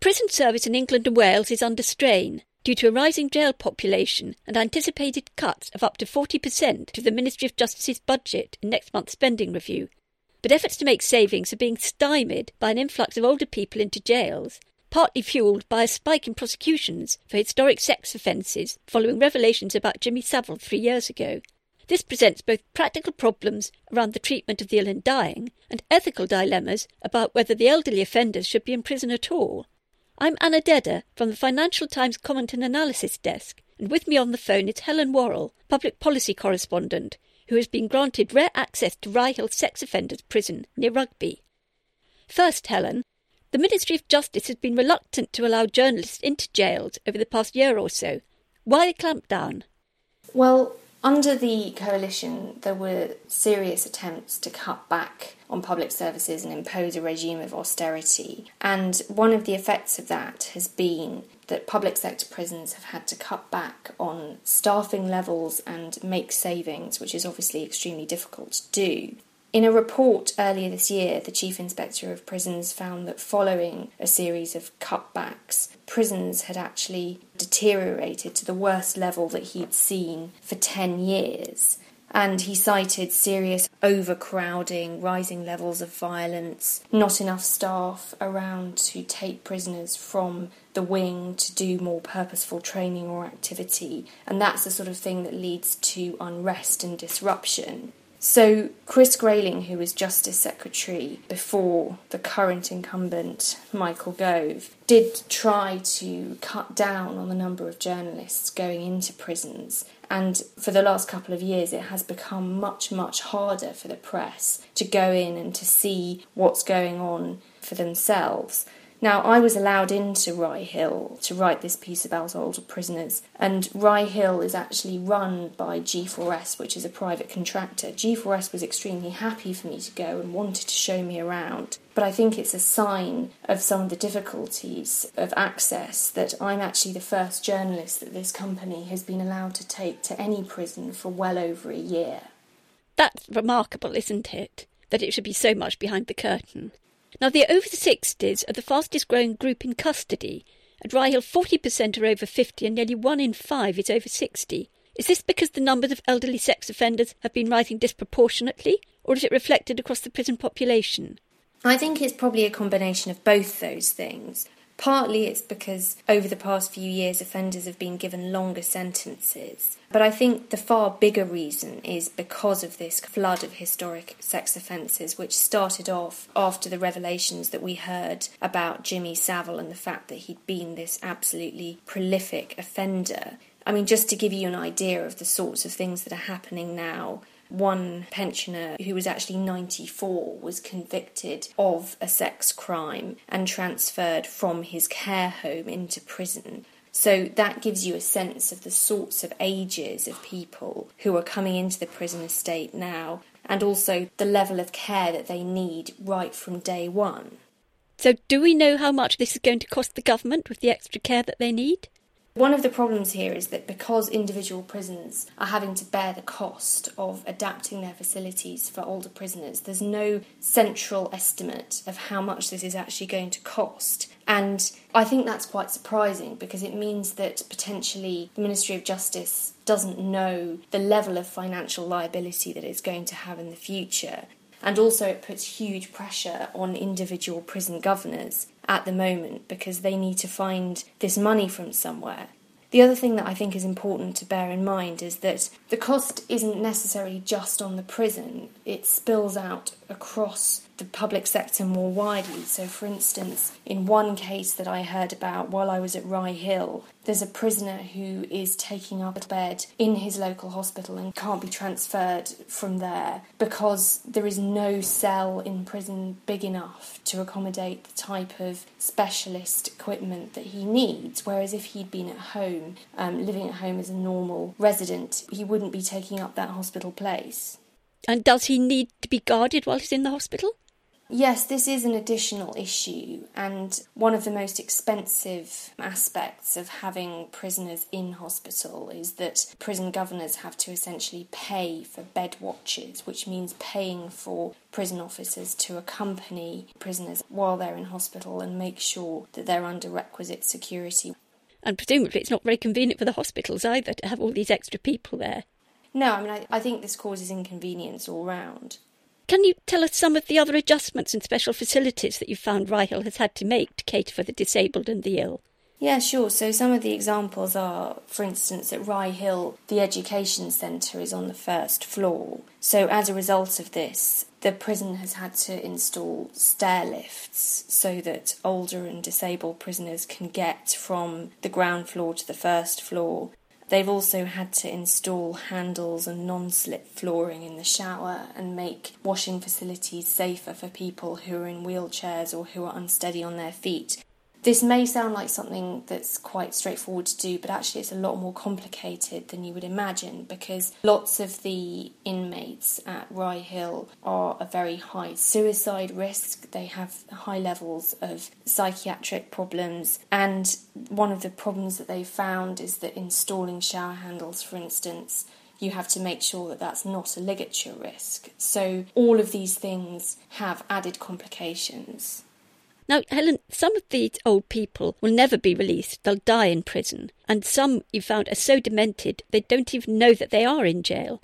prison service in England and Wales is under strain due to a rising jail population and anticipated cuts of up to 40% to the Ministry of Justice's budget in next month's spending review. But efforts to make savings are being stymied by an influx of older people into jails, partly fuelled by a spike in prosecutions for historic sex offences following revelations about Jimmy Savile three years ago. This presents both practical problems around the treatment of the ill and dying and ethical dilemmas about whether the elderly offenders should be in prison at all. I'm Anna Dedder from the Financial Times Comment and Analysis Desk, and with me on the phone is Helen Warrell, Public Policy Correspondent, who has been granted rare access to Rye Hill Sex Offenders Prison near Rugby. First, Helen, the Ministry of Justice has been reluctant to allow journalists into jails over the past year or so. Why the clampdown? Well, under the coalition, there were serious attempts to cut back on public services and impose a regime of austerity. And one of the effects of that has been that public sector prisons have had to cut back on staffing levels and make savings, which is obviously extremely difficult to do. In a report earlier this year, the Chief Inspector of Prisons found that following a series of cutbacks, prisons had actually deteriorated to the worst level that he'd seen for 10 years. And he cited serious overcrowding, rising levels of violence, not enough staff around to take prisoners from the wing to do more purposeful training or activity. And that's the sort of thing that leads to unrest and disruption. So, Chris Grayling, who was Justice Secretary before the current incumbent, Michael Gove, did try to cut down on the number of journalists going into prisons. And for the last couple of years, it has become much, much harder for the press to go in and to see what's going on for themselves. Now, I was allowed into Rye Hill to write this piece about older prisoners, and Rye Hill is actually run by G4S, which is a private contractor. G4S was extremely happy for me to go and wanted to show me around, but I think it's a sign of some of the difficulties of access that I'm actually the first journalist that this company has been allowed to take to any prison for well over a year. That's remarkable, isn't it? That it should be so much behind the curtain. Now, the over 60s are the fastest growing group in custody. At Rye Hill, 40% are over 50 and nearly one in five is over 60. Is this because the numbers of elderly sex offenders have been rising disproportionately, or is it reflected across the prison population? I think it's probably a combination of both those things. Partly it's because over the past few years offenders have been given longer sentences. But I think the far bigger reason is because of this flood of historic sex offences, which started off after the revelations that we heard about Jimmy Savile and the fact that he'd been this absolutely prolific offender. I mean, just to give you an idea of the sorts of things that are happening now, one pensioner who was actually 94 was convicted of a sex crime and transferred from his care home into prison. So that gives you a sense of the sorts of ages of people who are coming into the prison estate now and also the level of care that they need right from day one. So, do we know how much this is going to cost the government with the extra care that they need? One of the problems here is that because individual prisons are having to bear the cost of adapting their facilities for older prisoners, there's no central estimate of how much this is actually going to cost. And I think that's quite surprising because it means that potentially the Ministry of Justice doesn't know the level of financial liability that it's going to have in the future. And also, it puts huge pressure on individual prison governors at the moment because they need to find this money from somewhere. The other thing that I think is important to bear in mind is that the cost isn't necessarily just on the prison, it spills out across the public sector more widely. So, for instance, in one case that I heard about while I was at Rye Hill, there's a prisoner who is taking up a bed in his local hospital and can't be transferred from there because there is no cell in prison big enough to accommodate the type of specialist equipment that he needs. Whereas if he'd been at home, um, living at home as a normal resident, he wouldn't be taking up that hospital place. And does he need to be guarded while he's in the hospital? Yes, this is an additional issue, and one of the most expensive aspects of having prisoners in hospital is that prison governors have to essentially pay for bed watches, which means paying for prison officers to accompany prisoners while they're in hospital and make sure that they're under requisite security. And presumably, it's not very convenient for the hospitals either to have all these extra people there. No, I mean, I, I think this causes inconvenience all round. Can you tell us some of the other adjustments and special facilities that you found Rye Hill has had to make to cater for the disabled and the ill? Yeah, sure. So some of the examples are, for instance, at Rye Hill, the education centre is on the first floor. So as a result of this, the prison has had to install stair lifts so that older and disabled prisoners can get from the ground floor to the first floor They've also had to install handles and non slip flooring in the shower and make washing facilities safer for people who are in wheelchairs or who are unsteady on their feet. This may sound like something that's quite straightforward to do, but actually it's a lot more complicated than you would imagine because lots of the inmates at Rye Hill are a very high suicide risk. They have high levels of psychiatric problems, and one of the problems that they found is that installing shower handles, for instance, you have to make sure that that's not a ligature risk. So, all of these things have added complications. Now, Helen, some of these old people will never be released. They'll die in prison. And some you found are so demented they don't even know that they are in jail.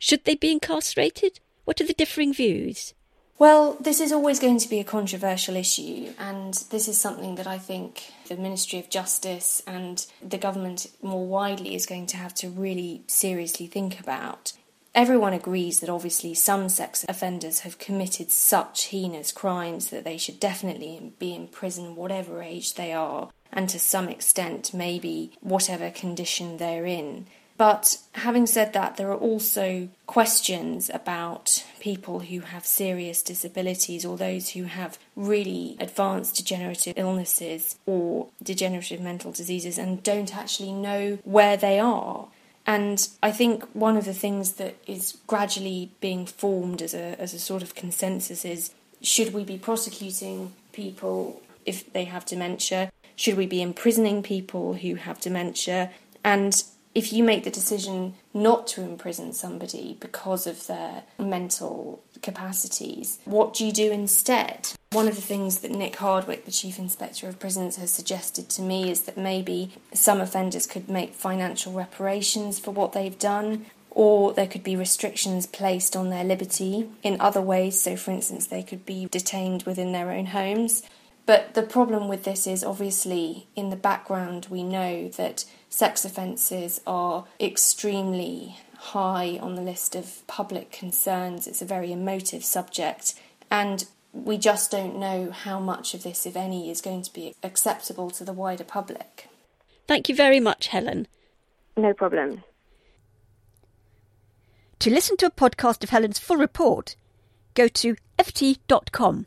Should they be incarcerated? What are the differing views? Well, this is always going to be a controversial issue, and this is something that I think the Ministry of Justice and the government more widely is going to have to really seriously think about. Everyone agrees that obviously some sex offenders have committed such heinous crimes that they should definitely be in prison, whatever age they are, and to some extent, maybe whatever condition they're in. But having said that, there are also questions about people who have serious disabilities or those who have really advanced degenerative illnesses or degenerative mental diseases and don't actually know where they are. And I think one of the things that is gradually being formed as a, as a sort of consensus is should we be prosecuting people if they have dementia? Should we be imprisoning people who have dementia? And if you make the decision not to imprison somebody because of their mental capacities, what do you do instead? One of the things that Nick Hardwick, the Chief Inspector of Prisons, has suggested to me is that maybe some offenders could make financial reparations for what they've done, or there could be restrictions placed on their liberty in other ways. So, for instance, they could be detained within their own homes. But the problem with this is obviously in the background, we know that sex offences are extremely high on the list of public concerns. It's a very emotive subject, and we just don't know how much of this, if any, is going to be acceptable to the wider public. Thank you very much, Helen. No problem. To listen to a podcast of Helen's full report, go to ft.com.